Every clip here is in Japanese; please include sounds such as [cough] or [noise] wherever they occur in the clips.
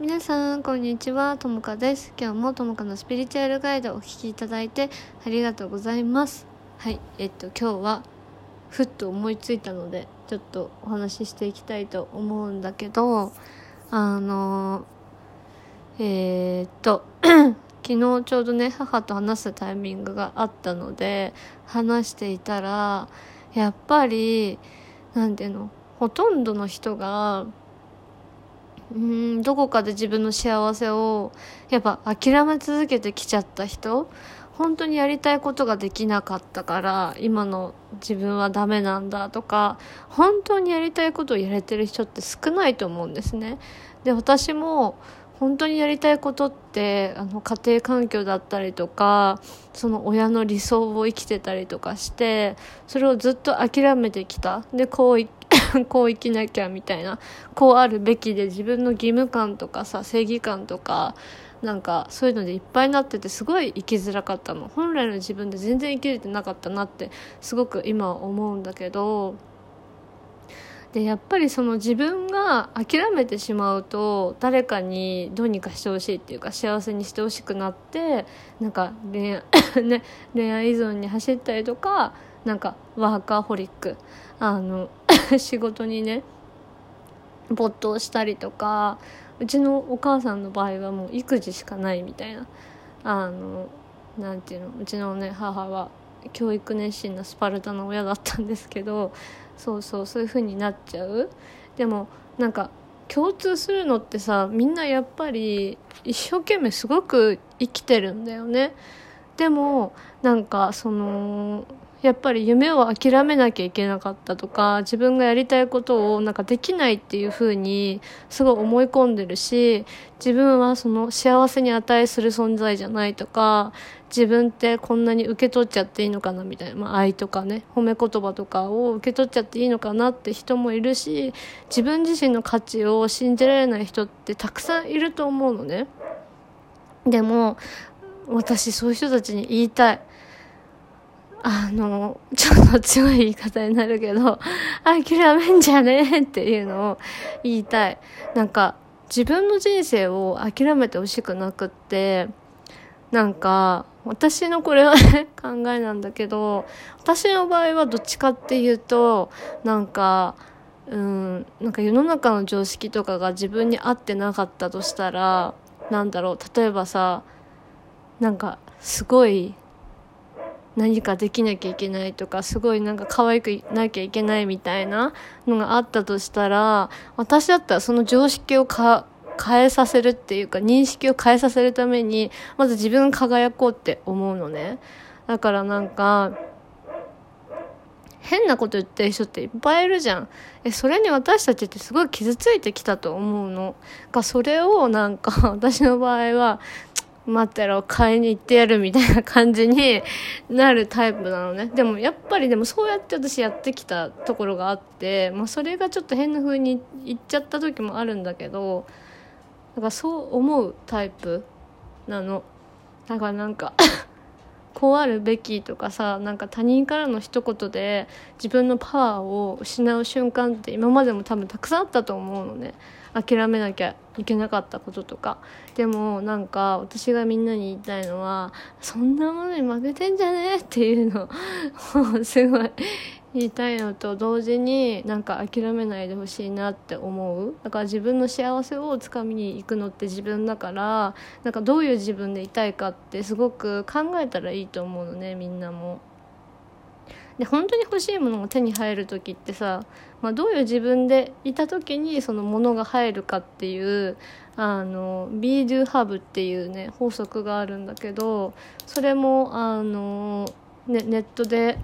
皆さんこんにちは。ともかです。今日もともかのスピリチュアルガイドをお聞きいただいてありがとうございます。はい。えっと今日はふっと思いついたのでちょっとお話ししていきたいと思うんだけどあのえー、っと [coughs] 昨日ちょうどね母と話すタイミングがあったので話していたらやっぱり何ていうのほとんどの人がうんどこかで自分の幸せをやっぱ諦め続けてきちゃった人本当にやりたいことができなかったから今の自分はダメなんだとか本当にやりたいことをやれてる人って少ないと思うんですね。で私も本当にやりたいことってあの家庭環境だったりとかその親の理想を生きてたりとかしてそれをずっと諦めてきた。でこうこう生きなきゃみたいなこうあるべきで自分の義務感とかさ正義感とかなんかそういうのでいっぱいになっててすごい生きづらかったの。本来の自分で全然生きれてなかったなってすごく今思うんだけど。でやっぱりその自分が諦めてしまうと誰かにどうにかしてほしいっていうか幸せにしてほしくなってなんか恋愛, [laughs] ね、恋愛依存に走ったりとかなんかワーカーホリック。あの [laughs] 仕事にね没頭したりとかうちのお母さんの場合はもう育児しかないみたいな。あのなんていうのうちのね母は教育熱心なスパルタの親だったんですけどそうそうそういう風になっちゃう。でもなんか共通するのってさみんなやっぱり一生懸命すごく生きてるんだよね。でもなんかそのやっぱり夢を諦めなきゃいけなかったとか自分がやりたいことをなんかできないっていう風にすごい思い込んでるし自分はその幸せに値する存在じゃないとか自分ってこんなに受け取っちゃっていいのかなみたいな、まあ、愛とかね褒め言葉とかを受け取っちゃっていいのかなって人もいるし自分自身の価値を信じられない人ってたくさんいると思うのね。でも私そういう人たちに言いたい。あの、ちょっと強い言い方になるけど、[laughs] 諦めんじゃねえっていうのを言いたい。なんか、自分の人生を諦めてほしくなくって、なんか、私のこれはね、[laughs] 考えなんだけど、私の場合はどっちかっていうと、なんか、うん、なんか世の中の常識とかが自分に合ってなかったとしたら、なんだろう、例えばさ、なんか、すごい、何かできなきゃいけないとかすごいなんか可愛くなきゃいけないみたいなのがあったとしたら私だったらその常識をか変えさせるっていうか認識を変えさせるためにまず自分輝こうって思うのね。だからなんか変なこと言ってる人っていっぱいいるじゃん。えそれに私たちってすごい傷ついてきたと思うの。がそれをなんか [laughs] 私の場合は待ってろ、買いに行ってやるみたいな感じに [laughs] なるタイプなのね。でもやっぱりでもそうやって私やってきたところがあって、まあそれがちょっと変な風に言っちゃった時もあるんだけど、なんかそう思うタイプなの。だからなんか [laughs] こうあるべきとかさなんか他人からの一言で自分のパワーを失う瞬間って今までも多分たくさんあったと思うのね。諦めなきゃいけなかったこととか。でもなんか私がみんなに言いたいのはそんなものに負けてんじゃねえっていうの。[laughs] をすごい。言いたいのと同時になんか諦めないでほしいなって思うだから自分の幸せをつかみに行くのって自分だからなんかどういう自分でいたいかってすごく考えたらいいと思うのねみんなも。で本当に欲しいものが手に入る時ってさ、まあ、どういう自分でいた時にそのものが入るかっていうあの Be Do Have っていうね法則があるんだけどそれもあの、ね、ネットで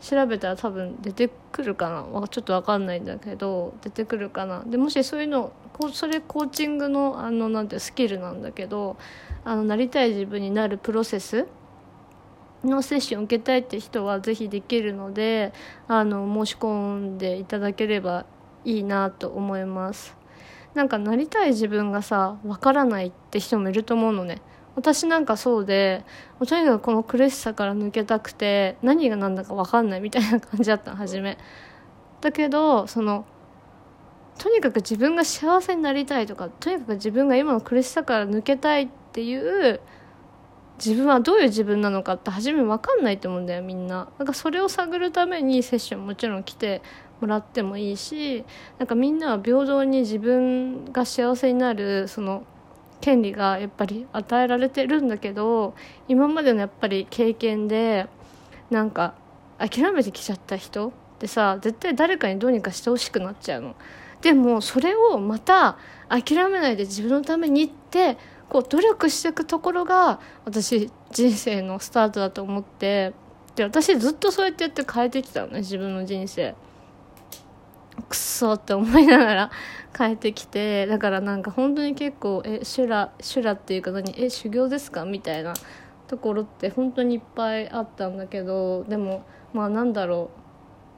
調べたら多分出てくるかな。ちょっと分かんないんだけど出てくるかな。でもしそういうのそれコーチングのあのなんてスキルなんだけどあのなりたい自分になるプロセスのセッションを受けたいって人はぜひできるのであの申し込んでいただければいいなと思います。なんかなりたい自分がさわからないって人もいると思うのね。私なんかそうでとにかくこの苦しさから抜けたくて何が何だか分かんないみたいな感じだったの初めだけどそのとにかく自分が幸せになりたいとかとにかく自分が今の苦しさから抜けたいっていう自分はどういう自分なのかって初め分かんないと思うんだよみんな。なんかそれを探るためにセッションもちろん来てもらってもいいしなんかみんなは平等に自分が幸せになるその権利がやっぱり与えられてるんだけど今までのやっぱり経験でなんか諦めてきちゃった人ってさ絶対誰かにどうにかしてほしくなっちゃうの。でもそれをまた諦めないで自分のためにってこう努力していくところが私人生のスタートだと思ってで私ずっとそうやってやって変えてきたのね自分の人生くっそって思いながら変えてきてだからなんか本当に結構え修羅修羅っていうか何え修行ですかみたいなところって本当にいっぱいあったんだけどでもまあなんだろう。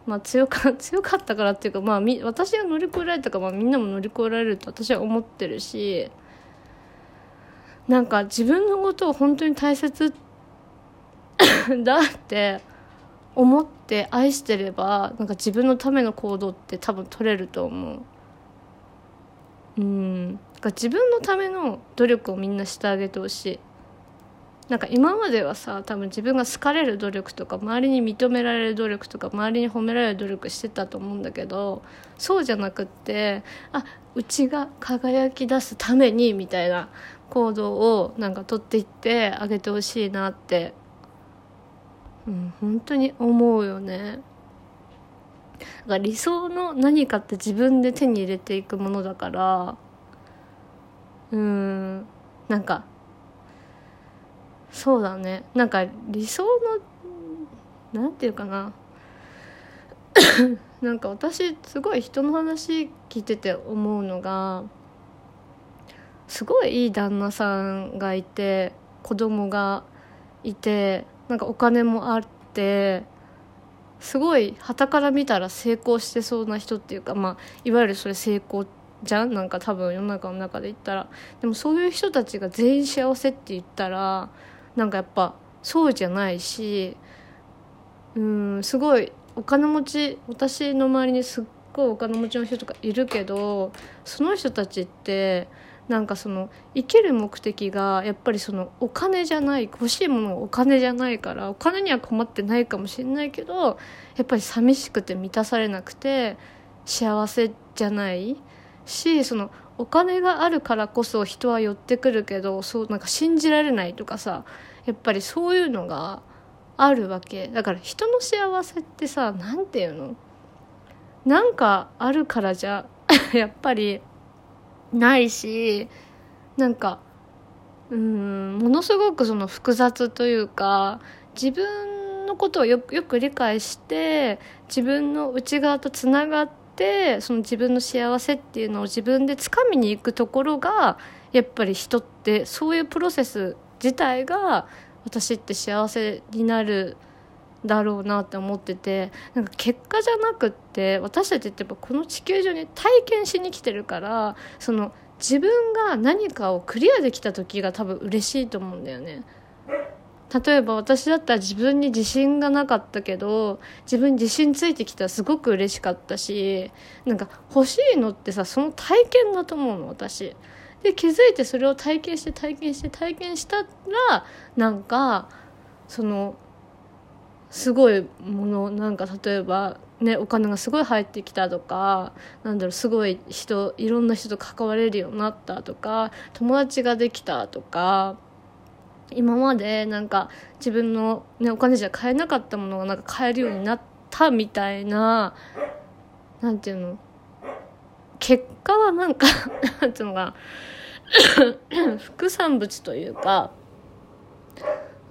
まあ強か [laughs] 強かったからっていうかまあみ私が乗り越えられたか、まあ、みんなも乗り越えられると私は思ってるしなんか自分のことを本当に大切 [coughs] だって思って愛してればなんか自分のための行動って多分取れると思う。うん。か自分のための努力をみんなしてあげてほしい。なんか今まではさ多分自分が好かれる努力とか周りに認められる努力とか周りに褒められる努力してたと思うんだけどそうじゃなくってあうちが輝き出すためにみたいな行動をなんか取っていってあげてほしいなって、うん、本当に思うよね。だから理想の何かって自分で手に入れていくものだからうんなんかそうだねなんか理想のなんていうかな [coughs] なんか私すごい人の話聞いてて思うのがすごいいい旦那さんがいて子供がいてなんかお金もあってすごい傍から見たら成功してそうな人っていうか、まあ、いわゆるそれ成功じゃん？なんか多分世の中の中で言ったら。でもそういう人たちが全員幸せって言ったらなんかやっぱそうじゃないしうんすごいお金持ち私の周りにすっごいお金持ちの人とかいるけどその人たちってなんかその生きる目的がやっぱりそのお金じゃない欲しいものがお金じゃないからお金には困ってないかもしれないけどやっぱり寂しくて満たされなくて幸せじゃないしそのお金があるからこそ人は寄ってくるけどそうなんか信じられないとかさやっぱりそういうのがあるわけ。だから人の幸せってさ何て言うの？なんかあるからじゃ [laughs] やっぱりないしなんかうんものすごくその複雑というか自分のことをよよく理解して自分の内側とつながってその自分の幸せっていうのを自分でつかみに行くところがやっぱり人ってそういうプロセス自体が私って幸せになるだろうなって思っててなんか結果じゃなくって私たちってやっぱこの地球上に体験しに来てるからその自分が何かをクリアできた時が多分嬉しいと思うんだよね。例えば私だったら自分に自信がなかったけど自分に自信ついてきたらすごく嬉しかったしなんか欲しいのってさその体験だと思うの私。で気づいてそれを体験して体験して体験したらなんかそのすごいものなんか例えばねお金がすごい入ってきたとかなんだろうすごい人いろんな人と関われるようになったとか友達ができたとか今までなんか自分の、ね、お金じゃ買えなかったものがなんか買えるようになったみたいななんていうの結果はなんか [laughs] なんていうのかな [coughs] 副産物というか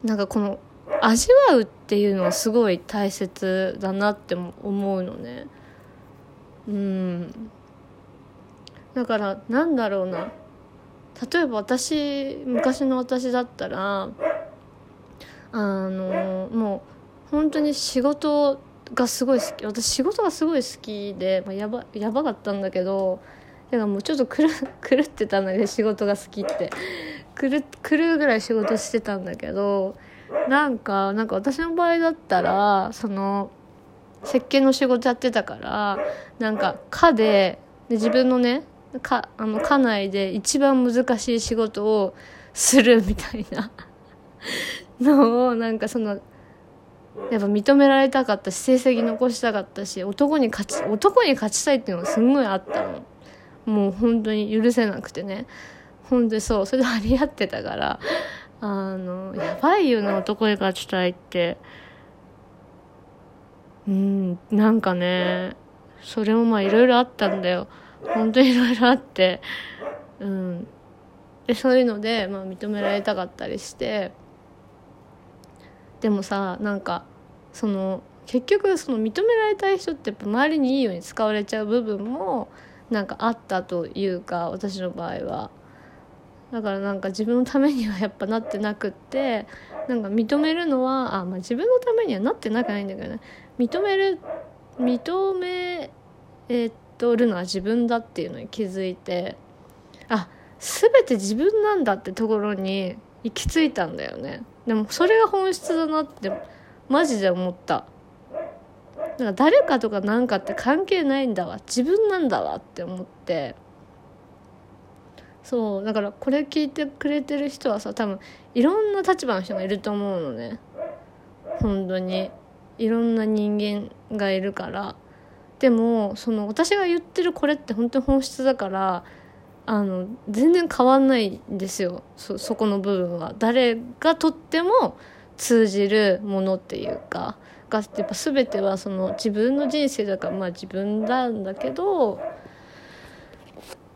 なんかこの味わうっていうのはすごい大切だなって思うのね。うん。だからなんだろうな。例えば私昔の私だったらあのもう本当に仕事がすごい好き私仕事がすごい好きで、まあ、やばやばかったんだけどだからもうちょっと狂狂ってたんだけど仕事が好きって。狂うぐらい仕事してたんだけどなんかなんか私の場合だったらその設計の仕事やってたからなんか課でで自分のねかあの家内で一番難しい仕事をするみたいな [laughs] のをなんかそのやっぱ認められたかったし成績残したかったし男に勝ち男に勝ちたいっていうのがすんごいあったの。もう本当に許せなくてね。本当にそうそれで張り合ってたからあのやばいよな男に勝ちたいって。うんなんかねそれもまあいろいろあったんだよ。本当にいろいろあって。うん。でそういうので、まあ、認められたかったりして。でもさなんかその結局その認められたい人ってやっぱ周りにいいように使われちゃう部分もなんかあったというか私の場合は。だからなんか自分のためにはやっぱなってなくってなんか認めるのはあ、まあ、自分のためにはなってなくないんだけどね。認める認めえ、っとるのは自分だっていうのに気づいてあ全て自分なんだってところに行き着いたんだよね。でもそれが本質だなってマジで思った。なんか誰かとか何かって関係ないんだわ。自分なんだわって思って。そうだからこれ聞いてくれてる人はさ多分いろんな立場の人がいると思うのね。本当に。いろんな人間がいるから。でもその私が言ってるこれって本当に本質だからあの全然変わんないんですよ。そそこの部分は。誰がとっても通じるものっていうか。がやっぱ全てはその自分の人生だからまあ自分なんだけど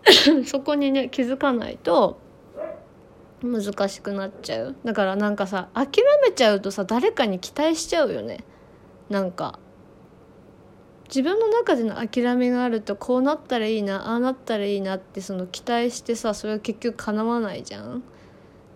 [laughs] そこにね気づかないと難しくなっちゃう。だからなんかさ諦めちゃうとさ誰かに期待しちゃうよね。なんか自分の中での諦めがあるとこうなったらいいなああなったらいいなってその期待してさそれは結局叶わないじゃん。っ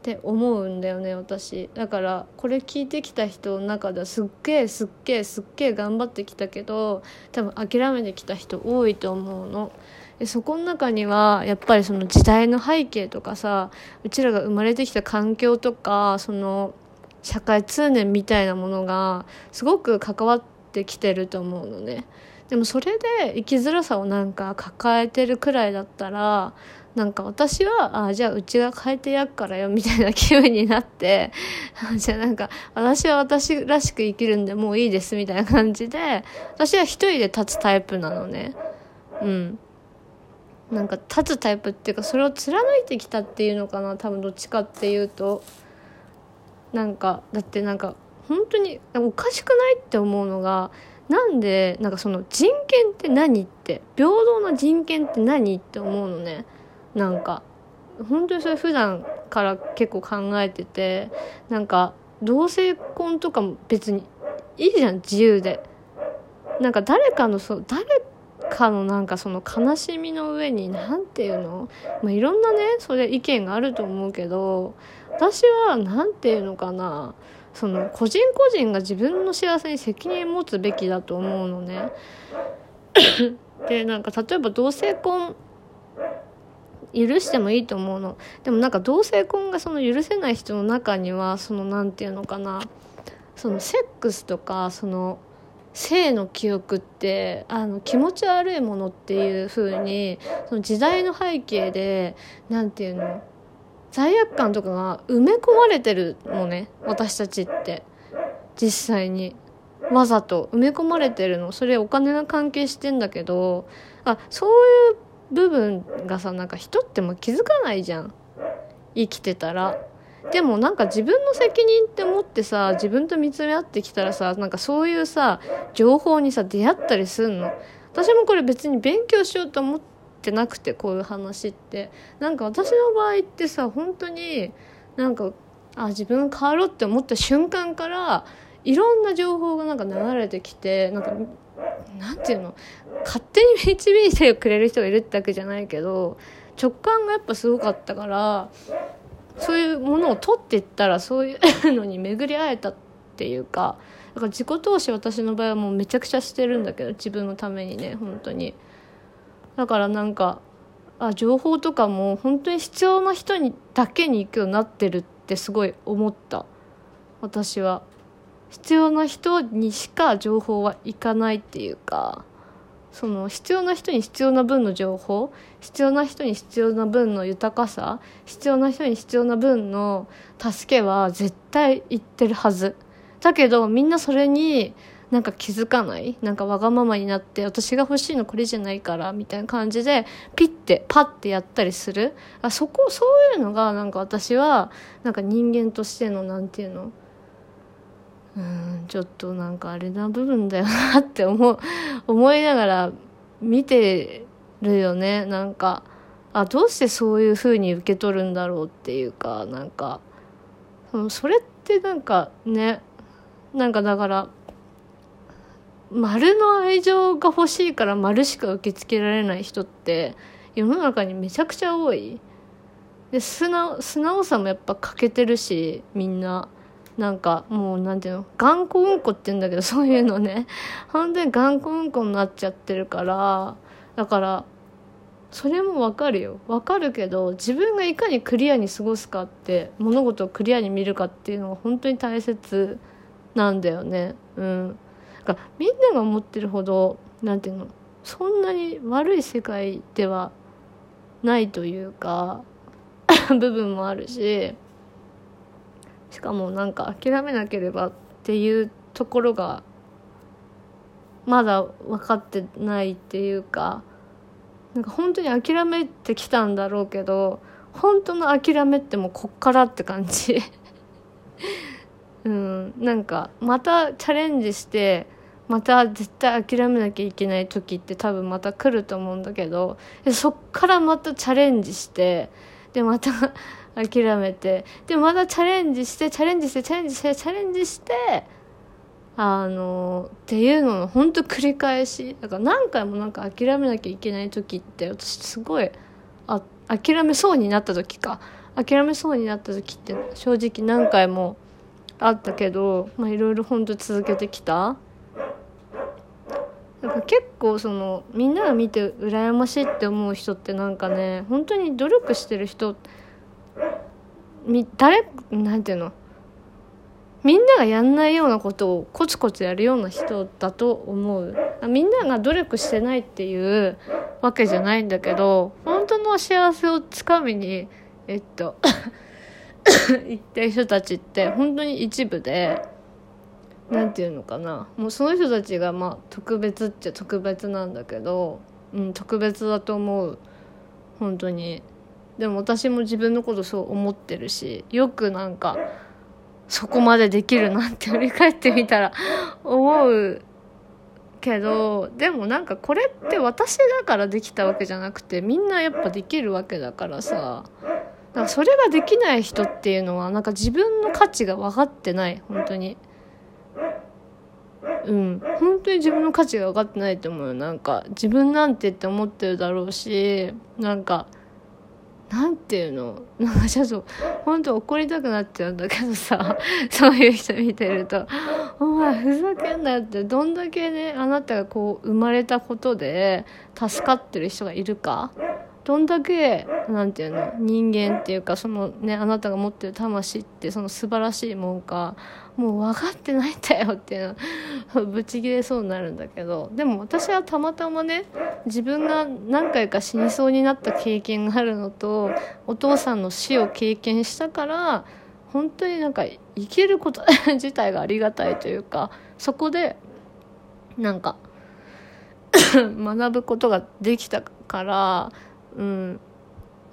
て思うんだよね私。だからこれ聞いてきた人の中ではすっげえすっげえすっげえ頑張ってきたけど多分諦めてきた人多いと思うの。でそこの中にはやっぱりその時代の背景とかさうちらが生まれてきた環境とかその社会通念みたいなものがすごく関わってきてると思うのね。でもそれで生きづらさをなんか抱えてるくらいだったらなんか私はあじゃあうちが変えてやっからよみたいな気分になって [laughs] じゃあなんか私は私らしく生きるんでもういいですみたいな感じで私は一人で立つタイプなのねうんなんか立つタイプっていうかそれを貫いてきたっていうのかな多分どっちかっていうと。なんかだってなんか本当におかしくないって思うのがなんでなんかその人権って何って平等な人権って何って思うのね。なんか本当にそれ普段から結構考えててなんか同性婚とかも別にいいじゃん自由で。なんか誰かのそう誰かのなんかその悲しみの上に何て言うの、まあ、いろんなねそれ意見があると思うけど私は何て言うのかな？その個人個人が自分の幸せに責任持つべきだと思うのね。[coughs] でなんか例えば同性婚許してもいいと思うの。でもなんか同性婚がその許せない人の中にはその何て言うのかな？そのセックスとかその性の記憶ってあの気持ち悪いものっていう風にその時代の背景で何て言うの罪悪感とかが埋め込まれてるのね私たちって。実際に。わざと埋め込まれてるの。それお金が関係してんだけどあそういう部分がさなんか人っても気づかないじゃん。生きてたらでもなんか自分の責任って思ってさ自分と見つめ合ってきたらさなんかそういうさ情報にさ出会ったりすんの？私もこれ別に勉強しようと思ってなくてこういう話って。なんか私の場合ってさ本当になんかあ自分変わろうって思った瞬間からいろんな情報がなんか流れてきてなんかなんていうの？勝手に導いてくれる人がいるってわけじゃないけど直感がやっぱすごかったからそういうものを取っていったらそういう [laughs] のに巡り会えたっていうかだから自己投資私の場合はもうめちゃくちゃしてるんだけど自分のためにね本当に。だからなんかあ情報とかも本当に必要な人にだけに行くようになってるってすごい思った。私は。必要な人にしか情報は行かないっていうか。その必要な人に必要な分の情報必要な人に必要な分の豊かさ必要な人に必要な分の助けは絶対言ってるはず。だけどみんなそれになんか気づかないなんかわがままになって私が欲しいのこれじゃないからみたいな感じでピッてパッてやったりする。あそこそういうのがなんか私はなんか人間としてのなんていうの？うんちょっとなんかあれな部分だよなって思う [laughs] 思いながら見てるよね。なんかあどうしてそういう風に受け取るんだろうっていうかなんかそれってなんかねなんかだから丸の愛情が欲しいから丸しか受け付けられない人って世の中にめちゃくちゃ多い。で素直素直さもやっぱ欠けてるしみんな。なんかもうなんていうの頑固うんこって言うんだけど [laughs] そういうのね。本当に頑固うんこになっちゃってるからだからそれもわかるよ。わかるけど自分がいかにクリアに過ごすかって物事をクリアに見るかっていうのが本当に大切なんだよね。うん。だからみんなが思ってるほどなんていうのそんなに悪い世界ではないというか [laughs] 部分もあるししかもなんか諦めなければっていうところがまだ分かってないっていうかなんか本当に諦めてきたんだろうけど本当の諦めってもうこっからって感じ。[laughs] うんなんかまたチャレンジしてまた絶対諦めなきゃいけない時って多分また来ると思うんだけどそっからまたチャレンジしてでまた諦めて。でまたチャレンジしてチャレンジしてチャレンジしてチャレンジしてあのっていうのの本当繰り返し。だから何回もなんか諦めなきゃいけない時って私すごいあ諦めそうになった時か。諦めそうになった時って正直何回もあったけどいろいろ本当続けてきた。なんか結構そのみんなが見て羨ましいって思う人ってなんかね本当に努力してる人み誰なんていうの？みんながやんないようなことをコツコツやるような人だと思う。みんなが努力してないっていうわけじゃないんだけど本当の幸せをつかみにえっと [coughs] 言ってる人たちって本当に一部で何て言うのかな。もうその人たちがまあ特別っちゃ特別なんだけど、うん、特別だと思う。本当に。でも私も自分のことそう思ってるしよくなんかそこまでできるなって振り返ってみたら思うけどでもなんかこれって私だからできたわけじゃなくてみんなやっぱできるわけだからさだからそれができない人っていうのはなんか自分の価値が分かってない本当に。うん。本当に自分の価値が分かってないと思うよ。なんか自分なんてって思ってるだろうしなんかなんていうの？なんかちょっと本当怒りたくなっちゃうんだけどさ [laughs] そういう人見てると「お前ふざけんなよ」ってどんだけねあなたがこう生まれたことで助かってる人がいるか？どんだけなんていうの人間っていうかそのねあなたが持ってる魂ってその素晴らしいもんかもう分かってないんだよっていうのぶち切れそうになるんだけどでも私はたまたまね自分が何回か死にそうになった経験があるのとお父さんの死を経験したから本当になんか生きること [laughs] 自体がありがたいというかそこでなんか [coughs] 学ぶことができたからうん。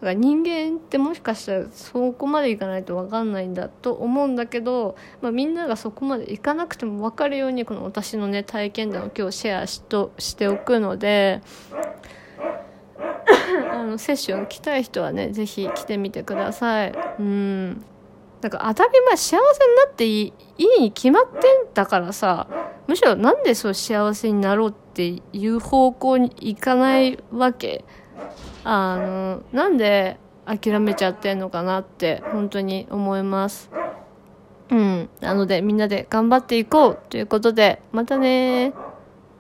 だから人間ってもしかしたらそこまでいかないと分かんないんだと思うんだけど、まあ、みんながそこまでいかなくても分かるようにこの私のね体験談を今日シェアしとしておくので [coughs] あのセッション来たい人はね是非来てみてください。うん。なんか当たり前幸せになっていいいいに決まってんだからさむしろなんでそう幸せになろうっていう方向に行かないわけ？あのなんで諦めちゃってんのかなって本当に思います。うん。なのでみんなで頑張っていこうということでまたね